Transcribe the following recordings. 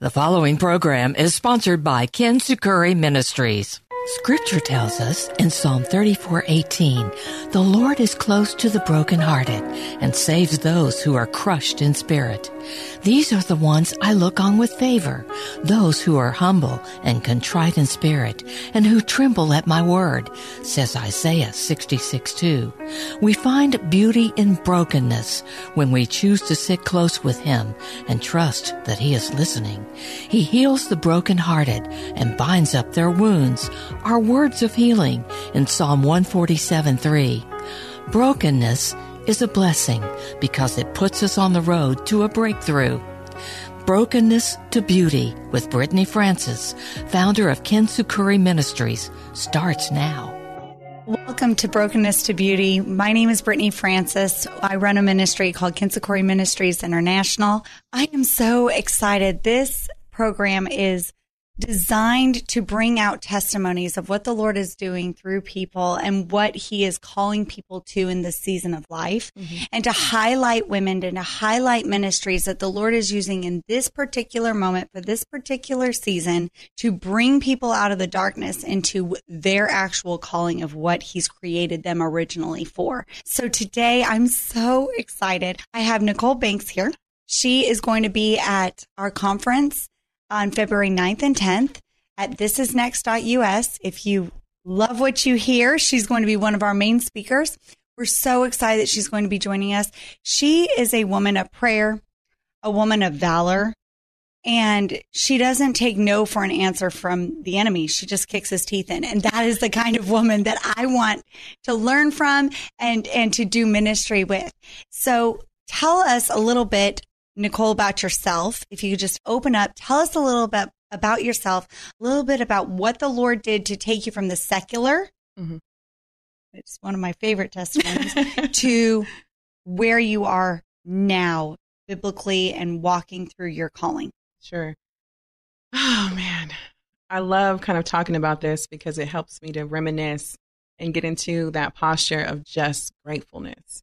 The following program is sponsored by Kintsukuroi Ministries. Scripture tells us in Psalm 34:18, "The Lord is close to the brokenhearted and saves those who are crushed in spirit." These are the ones I look on with favor, those who are humble and contrite in spirit and who tremble at my word, says Isaiah 66 2. We find beauty in brokenness when we choose to sit close with him and trust that he is listening. He heals the brokenhearted and binds up their wounds are words of healing in Psalm 147 3. Brokenness is a blessing because it puts us on the road to a breakthrough. Brokenness to Beauty with Brittany Francis, founder of Kintsukuroi Ministries, starts now. Welcome to Brokenness to Beauty. My name is Brittany Francis. I run a ministry called Kintsukuroi Ministries International. I am so excited. This program is designed to bring out testimonies of what the Lord is doing through people and what he is calling people to in this season of life mm-hmm. and to highlight women and to highlight ministries that the Lord is using in this particular moment for this particular season to bring people out of the darkness into their actual calling of what he's created them originally for. So today I'm so excited. I have Nicole Banks here. She is going to be at our conference on February 9th and 10th at thisisnext.us. If you love what you hear, she's going to be one of our main speakers. We're so excited that she's going to be joining us. She is a woman of prayer, a woman of valor, and she doesn't take no for an answer from the enemy. She just kicks his teeth in. And that is the kind of woman that I want to learn from and, and to do ministry with. So tell us a little bit Nicole, about yourself. If you could just open up, tell us a little bit about yourself, a little bit about what the Lord did to take you from the secular, mm-hmm. it's one of my favorite testimonies, to where you are now, biblically, and walking through your calling. Sure. Oh, man. I love kind of talking about this because it helps me to reminisce and get into that posture of just gratefulness.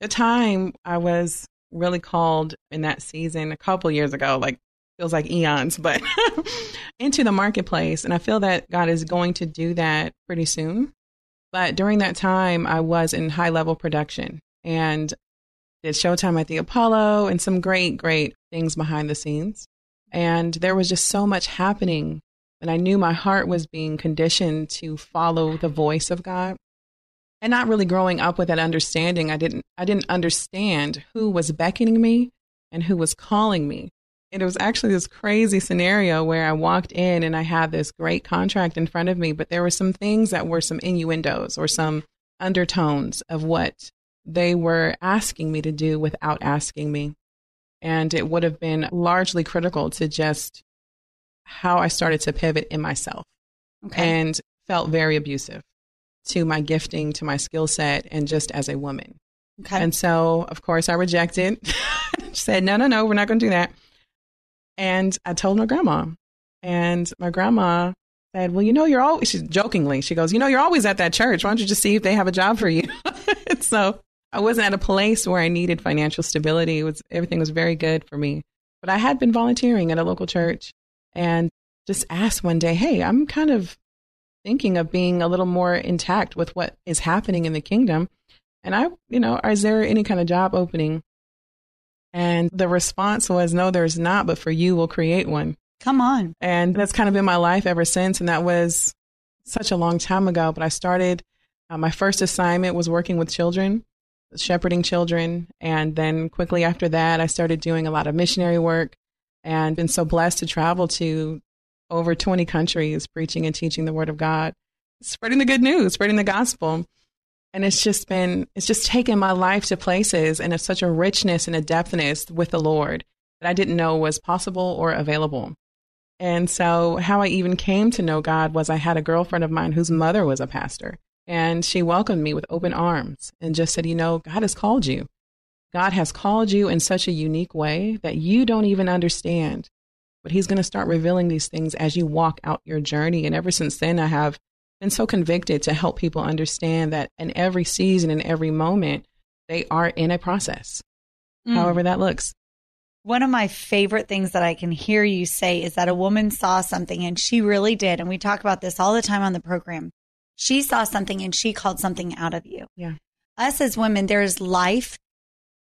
The time I was really called in that season a couple years ago, like feels like eons, but into the marketplace. And I feel that God is going to do that pretty soon. But during that time, I was in high level production and did Showtime at the Apollo and some great, great things behind the scenes. And there was just so much happening. And I knew my heart was being conditioned to follow the voice of God and not really growing up with that understanding i didn't i didn't understand who was beckoning me and who was calling me. And it was actually this crazy scenario where i walked in and i had this great contract in front of me but there were some things that were some innuendos or some undertones of what they were asking me to do without asking me. And it would have been largely critical to just how i started to pivot in myself okay. and felt very abusive to my gifting, to my skill set, and just as a woman. Okay. And so, of course, I rejected, She said, no, no, no, we're not going to do that. And I told my grandma. And my grandma said, well, you know, you're always, she's jokingly, she goes, you know, you're always at that church. Why don't you just see if they have a job for you? so I wasn't at a place where I needed financial stability. It was, everything was very good for me. But I had been volunteering at a local church and just asked one day, hey, I'm kind of thinking of being a little more intact with what is happening in the kingdom. And I, you know, is there any kind of job opening? And the response was, no, there's not, but for you, we'll create one. Come on. And that's kind of been my life ever since. And that was such a long time ago. But I started, uh, my first assignment was working with children, shepherding children. And then quickly after that, I started doing a lot of missionary work and been so blessed to travel to over 20 countries preaching and teaching the word of God, spreading the good news, spreading the gospel. And it's just been, it's just taken my life to places and it's such a richness and a depthness with the Lord that I didn't know was possible or available. And so, how I even came to know God was I had a girlfriend of mine whose mother was a pastor, and she welcomed me with open arms and just said, You know, God has called you. God has called you in such a unique way that you don't even understand. But He's going to start revealing these things as you walk out your journey. And ever since then, I have been so convicted to help people understand that in every season, in every moment, they are in a process, mm. however that looks. One of my favorite things that I can hear you say is that a woman saw something and she really did. And we talk about this all the time on the program. She saw something and she called something out of you. Yeah. Us as women, there is life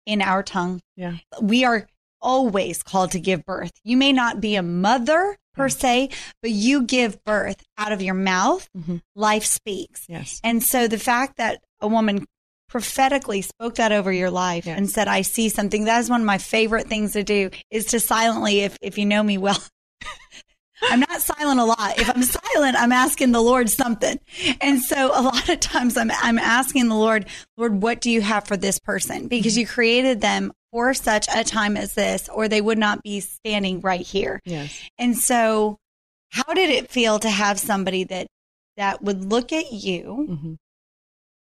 in our tongue. Yeah. We are always called to give birth. You may not be a mother per se, but you give birth out of your mouth. Mm-hmm. Life speaks. Yes. And so the fact that a woman prophetically spoke that over your life yes. and said, I see something. That is one of my favorite things to do is to silently, if, if you know me well, I'm not silent a lot. If I'm silent, I'm asking the Lord something. And so a lot of times I'm, I'm asking the Lord, Lord, what do you have for this person? Because you created them for such a time as this, or they would not be standing right here. Yes. And so how did it feel to have somebody that, that would look at you mm-hmm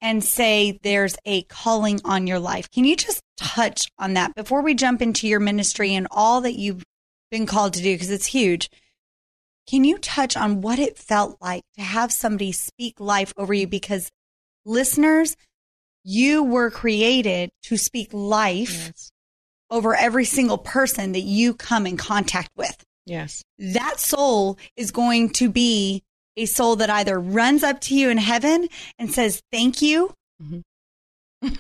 and say there's a calling on your life. Can you just touch on that before we jump into your ministry and all that you've been called to do? Because it's huge. Can you touch on what it felt like to have somebody speak life over you? Because listeners, you were created to speak life yes. over every single person that you come in contact with. Yes. That soul is going to be a soul that either runs up to you in heaven and says, thank you, mm-hmm.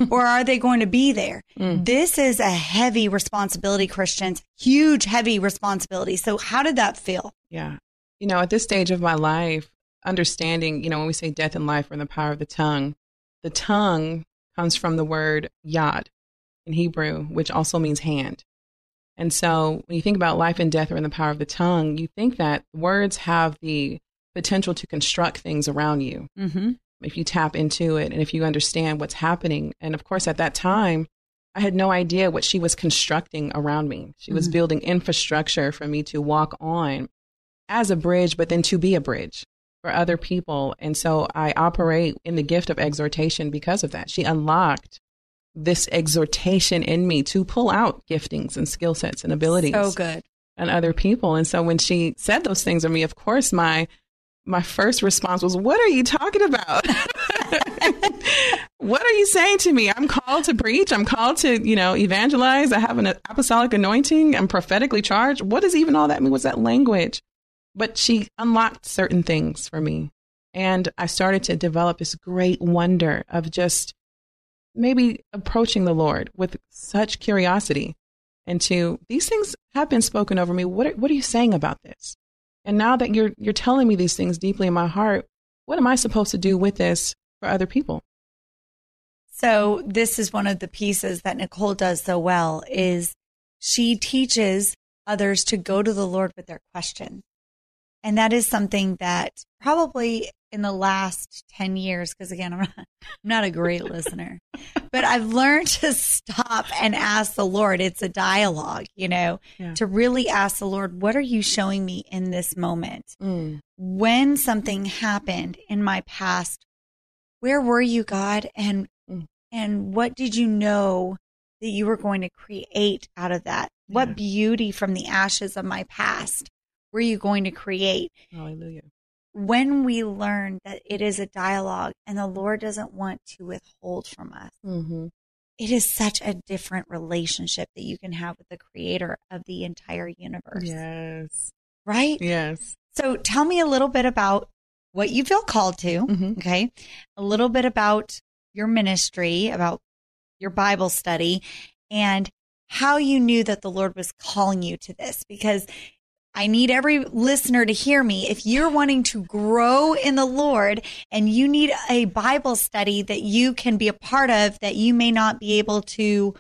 or are they going to be there? Mm. This is a heavy responsibility, Christians, huge, heavy responsibility. So, how did that feel? Yeah. You know, at this stage of my life, understanding, you know, when we say death and life are in the power of the tongue, the tongue comes from the word yad in Hebrew, which also means hand. And so when you think about life and death are in the power of the tongue, you think that words have the potential to construct things around you mm-hmm. if you tap into it and if you understand what's happening. And of course, at that time, I had no idea what she was constructing around me. She was mm-hmm. building infrastructure for me to walk on as a bridge, but then to be a bridge for other people. And so I operate in the gift of exhortation because of that. She unlocked this exhortation in me to pull out giftings and skill sets and abilities. So good. And other people. And so when she said those things to me, of course, my my first response was, What are you talking about? what are you saying to me? I'm called to preach. I'm called to, you know, evangelize. I have an apostolic anointing. I'm prophetically charged. What does even all that mean? What's that language? But she unlocked certain things for me. And I started to develop this great wonder of just maybe approaching the Lord with such curiosity and to these things have been spoken over me. What are, what are you saying about this? And now that you're you're telling me these things deeply in my heart, what am I supposed to do with this for other people? So this is one of the pieces that Nicole does so well is she teaches others to go to the Lord with their questions. And that is something that probably in the last 10 years, because again, I'm not, I'm not a great listener, but I've learned to stop and ask the Lord. It's a dialogue, you know, yeah. to really ask the Lord, what are you showing me in this moment? Mm. When something happened in my past, where were you, God? And, mm. and what did you know that you were going to create out of that? Yeah. What beauty from the ashes of my past were you going to create? Hallelujah. When we learn that it is a dialogue and the Lord doesn't want to withhold from us, mm-hmm. it is such a different relationship that you can have with the creator of the entire universe. Yes. Right? Yes. So tell me a little bit about what you feel called to. Mm-hmm. Okay. A little bit about your ministry, about your Bible study, and how you knew that the Lord was calling you to this. Because I need every listener to hear me. If you're wanting to grow in the Lord and you need a Bible study that you can be a part of that you may not be able to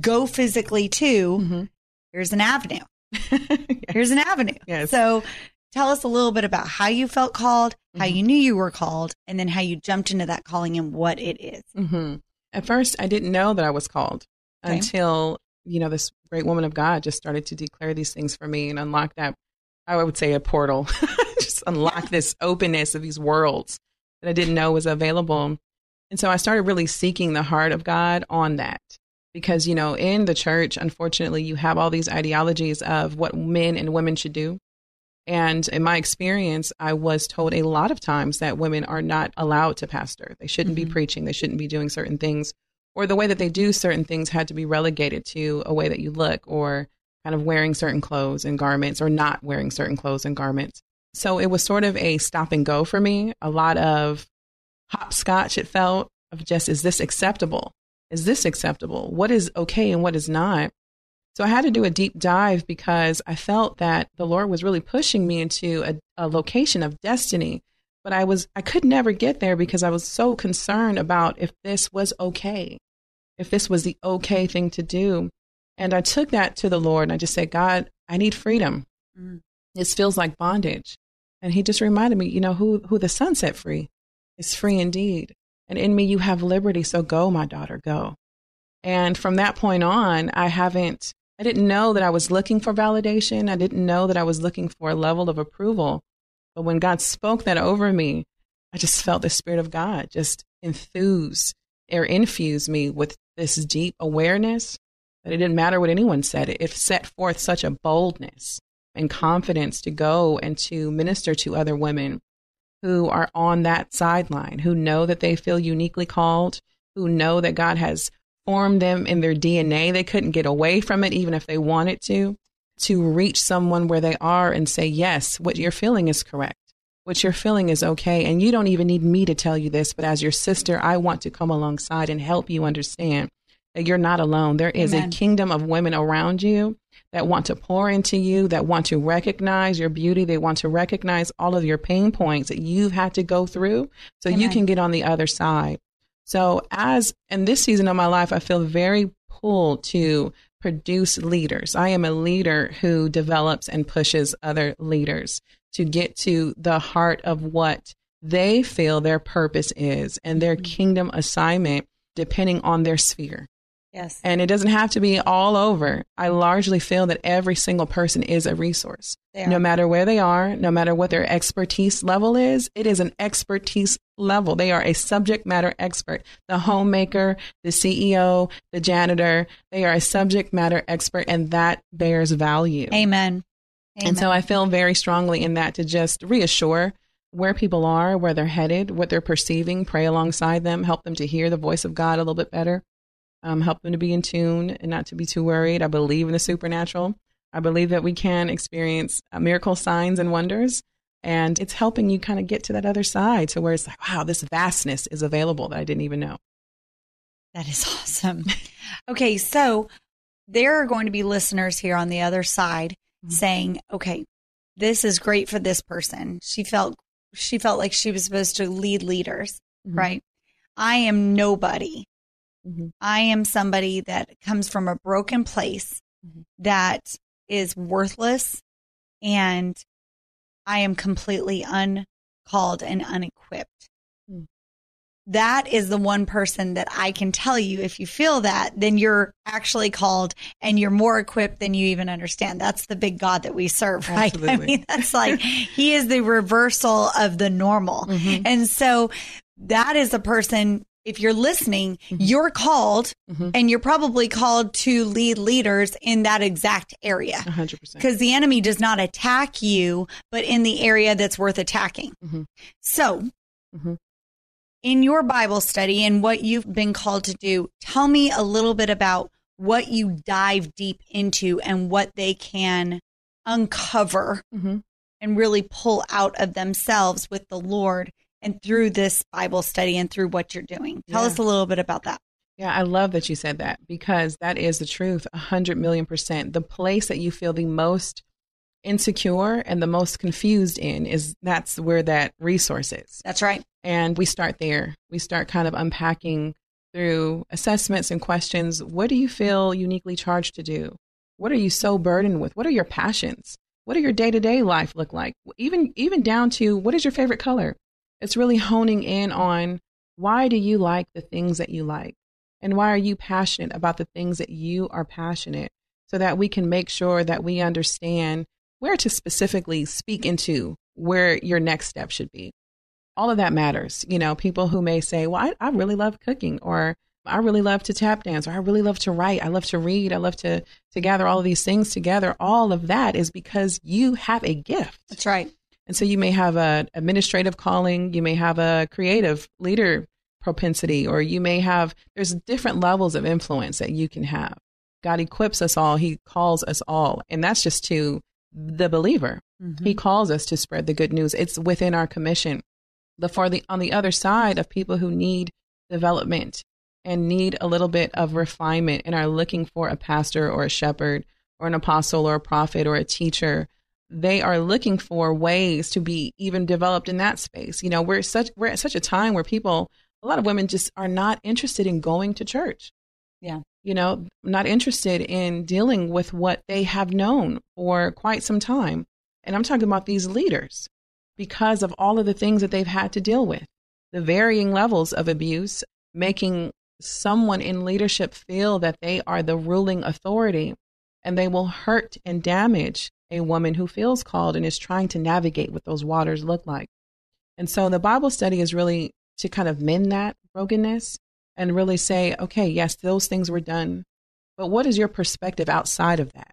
go physically to, mm-hmm. here's an avenue. yes. Here's an avenue. Yes. So tell us a little bit about how you felt called, mm-hmm. how you knew you were called, and then how you jumped into that calling and what it is. Mm-hmm. At first, I didn't know that I was called okay. until you know, this great woman of God just started to declare these things for me and unlock that, I would say a portal, just unlock this openness of these worlds that I didn't know was available. And so I started really seeking the heart of God on that. Because, you know, in the church, unfortunately, you have all these ideologies of what men and women should do. And in my experience, I was told a lot of times that women are not allowed to pastor. They shouldn't mm-hmm. be preaching. They shouldn't be doing certain things. Or the way that they do certain things had to be relegated to a way that you look or kind of wearing certain clothes and garments or not wearing certain clothes and garments. So it was sort of a stop and go for me. A lot of hopscotch, it felt, of just, is this acceptable? Is this acceptable? What is okay and what is not? So I had to do a deep dive because I felt that the Lord was really pushing me into a, a location of destiny. But I was, I could never get there because I was so concerned about if this was okay, if this was the okay thing to do. And I took that to the Lord and I just said, God, I need freedom. Mm. This feels like bondage. And he just reminded me, you know, who, who the son set free is free indeed. And in me, you have liberty. So go, my daughter, go. And from that point on, I haven't, I didn't know that I was looking for validation. I didn't know that I was looking for a level of approval. But when God spoke that over me, I just felt the Spirit of God just enthuse or infuse me with this deep awareness that it didn't matter what anyone said. It, set forth such a boldness and confidence to go and to minister to other women who are on that sideline, who know that they feel uniquely called, who know that God has formed them in their DNA. They couldn't get away from it, even if they wanted to, to reach someone where they are and say, yes, what you're feeling is correct. What you're feeling is okay. And you don't even need me to tell you this, but as your sister, I want to come alongside and help you understand that you're not alone. There is Amen. a kingdom of women around you that want to pour into you, that want to recognize your beauty. They want to recognize all of your pain points that you've had to go through so Amen. you can get on the other side. So, as in this season of my life, I feel very pulled to produce leaders. I am a leader who develops and pushes other leaders to get to the heart of what they feel their purpose is and their mm-hmm. kingdom assignment, depending on their sphere. Yes. And it doesn't have to be all over. I largely feel that every single person is a resource. No matter where they are, no matter what their expertise level is, it is an expertise level. They are a subject matter expert. The homemaker, the CEO, the janitor, they are a subject matter expert, and that bears value. Amen. Amen. And so I feel very strongly in that to just reassure where people are, where they're headed, what they're perceiving, pray alongside them, help them to hear the voice of God a little bit better um, help them to be in tune and not to be too worried. I believe in the supernatural. I believe that we can experience uh, miracle signs and wonders. And it's helping you kind of get to that other side to where it's like, wow, this vastness is available that I didn't even know. That is awesome. okay, so there are going to be listeners here on the other side mm-hmm. saying, okay, this is great for this person. She felt she felt like she was supposed to lead leaders, mm-hmm. right? I am nobody. Mm-hmm. I am somebody that comes from a broken place mm-hmm. that is worthless and I am completely uncalled and unequipped. Mm. That is the one person that I can tell you if you feel that, then you're actually called and you're more equipped than you even understand. That's the big God that we serve, right? Absolutely. I mean, that's like, he is the reversal of the normal. Mm-hmm. And so that is a person if you're listening, mm-hmm. you're called mm-hmm. and you're probably called to lead leaders in that exact area. 100%. Because the enemy does not attack you, but in the area that's worth attacking. Mm-hmm. So, mm-hmm. in your Bible study and what you've been called to do, tell me a little bit about what you dive deep into and what they can uncover mm-hmm. and really pull out of themselves with the Lord and through this Bible study and through what you're doing. Tell yeah. us a little bit about that. Yeah, I love that you said that because that is the truth, a hundred million percent. The place that you feel the most insecure and the most confused in is that's where that resource is. That's right. And we start there. We start kind of unpacking through assessments and questions. What do you feel uniquely charged to do? What are you so burdened with? What are your passions? What do your day to day life look like? Even even down to what is your favorite color? It's really honing in on why do you like the things that you like? And why are you passionate about the things that you are passionate so that we can make sure that we understand where to specifically speak into where your next step should be. All of that matters. You know, people who may say, well, I, I really love cooking or I really love to tap dance or I really love to write. I love to read. I love to, to gather all of these things together. All of that is because you have a gift. That's right. And so you may have an administrative calling, you may have a creative leader propensity, or you may have, there's different levels of influence that you can have. God equips us all, He calls us all. And that's just to the believer. Mm-hmm. He calls us to spread the good news. It's within our commission. The for the on the other side of people who need development and need a little bit of refinement and are looking for a pastor or a shepherd or an apostle or a prophet or a teacher they are looking for ways to be even developed in that space. You know, we're such we're at such a time where people, a lot of women just are not interested in going to church. Yeah. You know, not interested in dealing with what they have known for quite some time. And I'm talking about these leaders because of all of the things that they've had to deal with. The varying levels of abuse, making someone in leadership feel that they are the ruling authority and they will hurt and damage a woman who feels called and is trying to navigate what those waters look like. And so the Bible study is really to kind of mend that brokenness and really say, okay, yes, those things were done, but what is your perspective outside of that?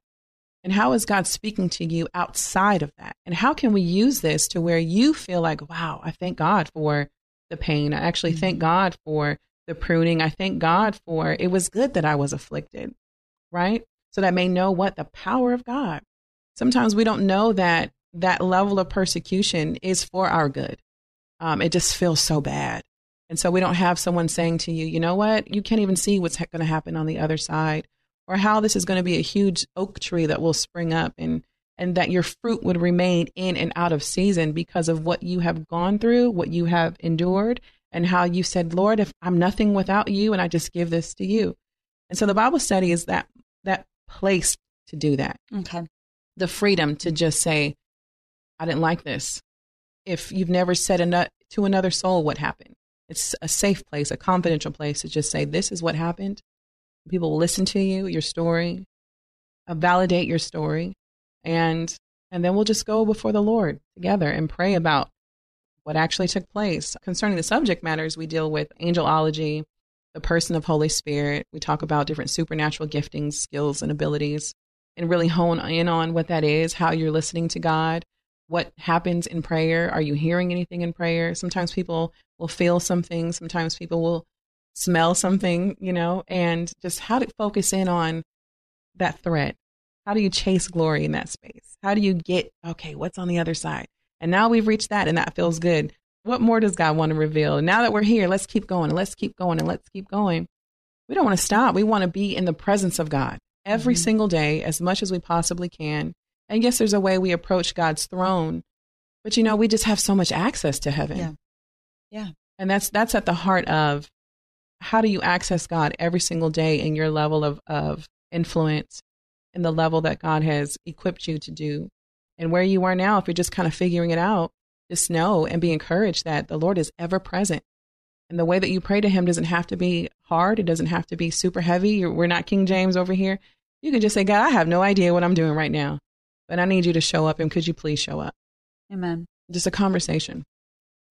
And how is God speaking to you outside of that? And how can we use this to where you feel like, wow, I thank God for the pain. I actually mm-hmm. thank God for the pruning. I thank God for it was good that I was afflicted, right? So that may know what the power of God sometimes we don't know that that level of persecution is for our good. Um, it just feels so bad. And so we don't have someone saying to you, you know what, you can't even see what's going to happen on the other side or how this is going to be a huge oak tree that will spring up and, and that your fruit would remain in and out of season because of what you have gone through, what you have endured, and how you said, Lord, if I'm nothing without you and I just give this to you. And so the Bible study is that place to do that. Okay the freedom to just say, I didn't like this. If you've never said enough to another soul what happened, it's a safe place, a confidential place to just say, This is what happened. People will listen to you, your story, uh, validate your story, and and then we'll just go before the Lord together and pray about what actually took place. Concerning the subject matters, we deal with angelology, the person of Holy Spirit. We talk about different supernatural giftings, skills, and abilities and really hone in on what that is, how you're listening to God, what happens in prayer. Are you hearing anything in prayer? Sometimes people will feel something, sometimes people will smell something, you know, and just how to focus in on that threat. How do you chase glory in that space? How do you get, okay, what's on the other side? And now we've reached that and that feels good. What more does God want to reveal? And now that we're here, let's keep going and let's keep going and let's keep going. We don't want to stop. We want to be in the presence of God every mm-hmm. single day as much as we possibly can. And yes, there's a way we approach God's throne, but you know, we just have so much access to heaven. Yeah. Yeah. And that's that's at the heart of how do you access God every single day in your level of, of influence and the level that God has equipped you to do. And where you are now, if you're just kind of figuring it out, just know and be encouraged that the Lord is ever present. And the way that you pray to Him doesn't have to be hard. It doesn't have to be super heavy. We're not King James over here. You can just say, God, I have no idea what I'm doing right now, but I need you to show up and could you please show up? Amen. Just a conversation.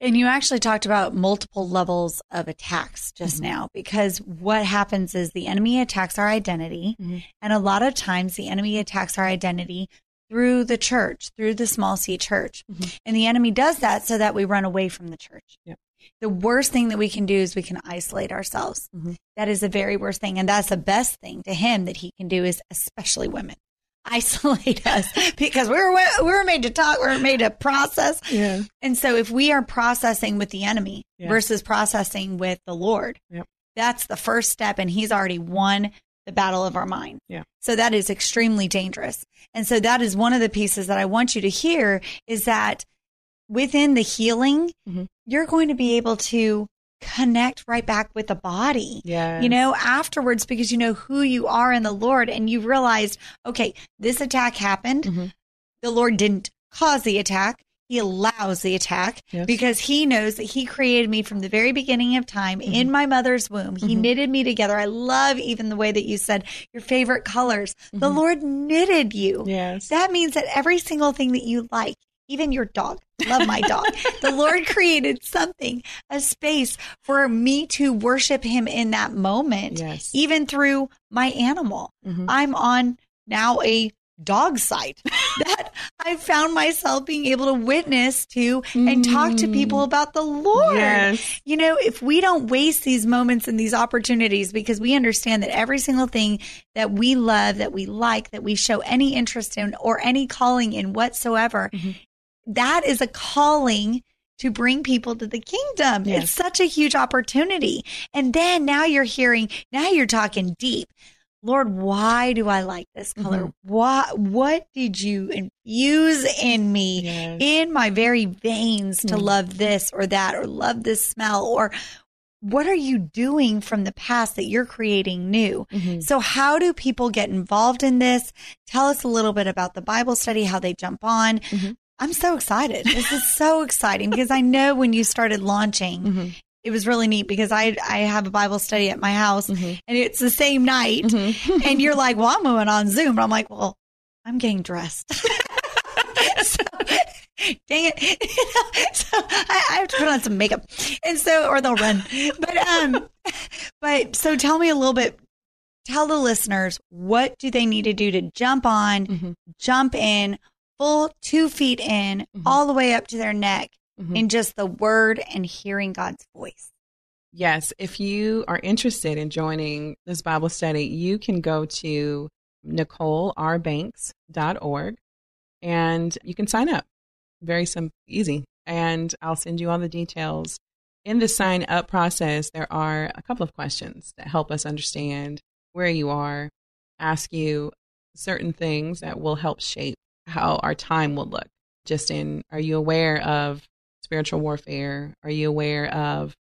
And you actually talked about multiple levels of attacks just mm-hmm. now because what happens is the enemy attacks our identity. Mm-hmm. And a lot of times the enemy attacks our identity through the church, through the small c church. Mm-hmm. And the enemy does that so that we run away from the church. Yep the worst thing that we can do is we can isolate ourselves. Mm-hmm. That is the very worst thing. And that's the best thing to him that he can do is especially women isolate us because we're we're made to talk, we're made to process. Yeah. And so if we are processing with the enemy yeah. versus processing with the Lord, yep. that's the first step and he's already won the battle of our mind. Yeah. So that is extremely dangerous. And so that is one of the pieces that I want you to hear is that within the healing, mm-hmm. you're going to be able to connect right back with the body. Yeah. You know, afterwards because you know who you are in the Lord and you realized, okay, this attack happened. Mm-hmm. The Lord didn't cause the attack. He allows the attack Yes. because he knows that he created me from the very beginning of time Mm-hmm. in my mother's womb. He knitted me together. I love even the way that you said your favorite colors. The Lord knitted you. Mm-hmm. Yes. That means that every single thing that you like, even your dog, love my dog. the Lord created something, a space for me to worship him in that moment, Yes. even through my animal. Mhm. I'm on now a dog site that I found myself being able to witness to and talk to people mm. about the Lord. Yes. You know, if we don't waste these moments and these opportunities because we understand that every single thing that we love, that we like, that we show any interest in or any calling in whatsoever, mm-hmm. that is a calling to bring people to the kingdom. Yes. It's such a huge opportunity. And then now you're hearing, now you're talking deep. Lord, why do I like this color? Mhm. Why, what did you infuse in me, Yes. in my very veins to Mhm. love this or that, or love this smell? Or what are you doing from the past that you're creating new? Mhm. So, how do people get involved in this? Tell us a little bit about the Bible study, how they jump on. Mhm. I'm so excited. This is so exciting because I know when you started launching, Mhm. It was really neat because I I have a Bible study at my house Mhm. and it's the same night, Mhm. and you're like, "Well, I'm going on Zoom." And I'm like, "Well, I'm getting dressed." so, dang it! so I, I have to put on some makeup, and so or they'll run. But um, but so tell me a little bit. Tell the listeners what do they need to do to jump on, Mhm. jump in, full two feet in, Mhm. all the way up to their neck, Mhm. in just the word and hearing God's voice. Yes, if you are interested in joining this Bible study, you can go to NicoleRBanks.org and you can sign up. Very simple, easy. And I'll send you all the details. In the sign up process, there are a couple of questions that help us understand where you are, ask you certain things that will help shape how our time will look. Just in, are you aware of spiritual warfare? Are you aware of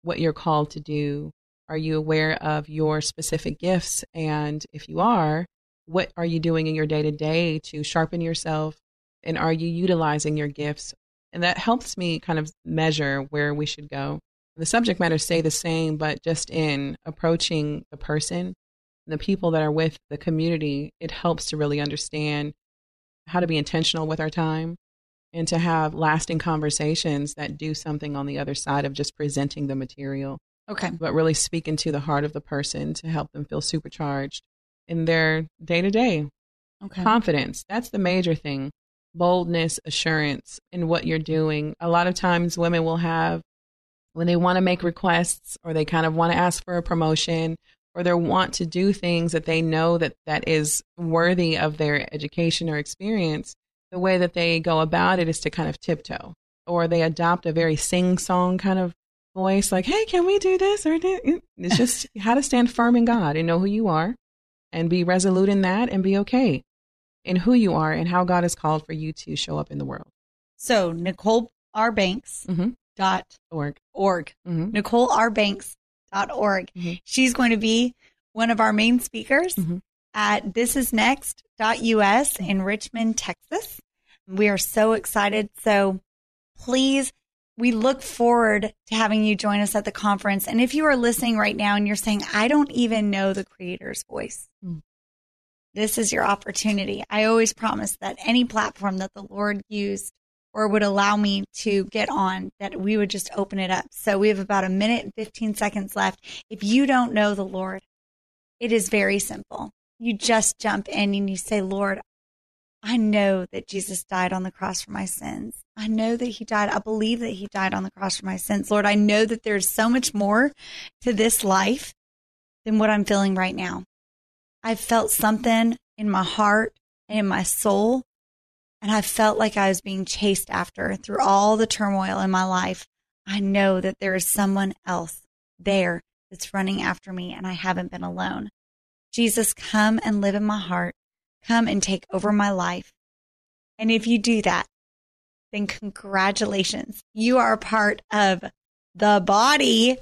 what you're called to do? Are you aware of your specific gifts? And if you are, what are you doing in your day to day to sharpen yourself? And are you utilizing your gifts? And that helps me kind of measure where we should go. The subject matter stay the same, but just in approaching the person, the people that are with the community, it helps to really understand how to be intentional with our time and to have lasting conversations that do something on the other side of just presenting the material, Okay. but really speak into the heart of the person to help them feel supercharged in their day to day Okay. confidence. That's the major thing boldness, assurance in what you're doing. A lot of times, women will have when they want to make requests or they kind of want to ask for a promotion or they want to do things that they know that that is worthy of their education or experience the way that they go about it is to kind of tiptoe or they adopt a very sing-song kind of voice like hey can we do this or do it's just how to stand firm in god and know who you are and be resolute in that and be okay in who you are and how god has called for you to show up in the world So Nicole R. Banks Mhm. dot org org. mm-hmm. Nicole R. Banks dot org. Mhm. She's going to be one of our main speakers Mhm. at thisisnext.us in Richmond, Texas. We are so excited. So please, we look forward to having you join us at the conference. And if you are listening right now and you're saying, I don't even know the creator's voice, Mm. this is your opportunity. I always promise that any platform that the Lord used or would allow me to get on, that we would just open it up. So we have about a minute and 15 seconds left. If you don't know the Lord, it is very simple. You just jump in and you say, Lord, I know that Jesus died on the cross for my sins. I know that he died. I believe that he died on the cross for my sins. Lord, I know that there's so much more to this life than what I'm feeling right now. I've felt something in my heart and in my soul, and I felt like I was being chased after through all the turmoil in my life. I know that there is someone else there that's running after me, and I haven't been alone. Jesus, come and live in my heart. Come and take over my life. And if you do that, then congratulations. You are part of the body,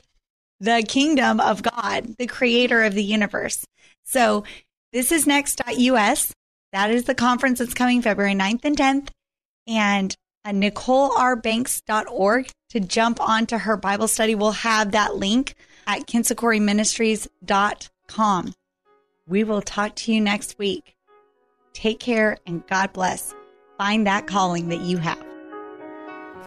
the kingdom of God, the creator of the universe. So this is next.us. That is the conference that's coming February 9th and 10th. And uh, at NicoleRBanks.org to jump onto her Bible study. We'll have that link at KintsukuroiMinistries.com. We will talk to you next week. Take care and God bless. Find that calling that you have.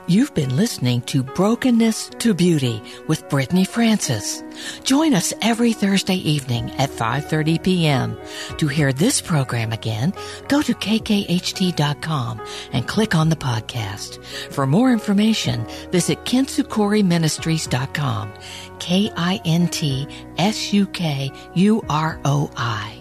You've been listening to Brokenness to Beauty with Brittany Francis. Join us every Thursday evening at 5:30 p.m. To hear this program again, go to kkht.com and click on the podcast. For more information, visit kintsukuroiministries.com. K I N T S U K U R O I.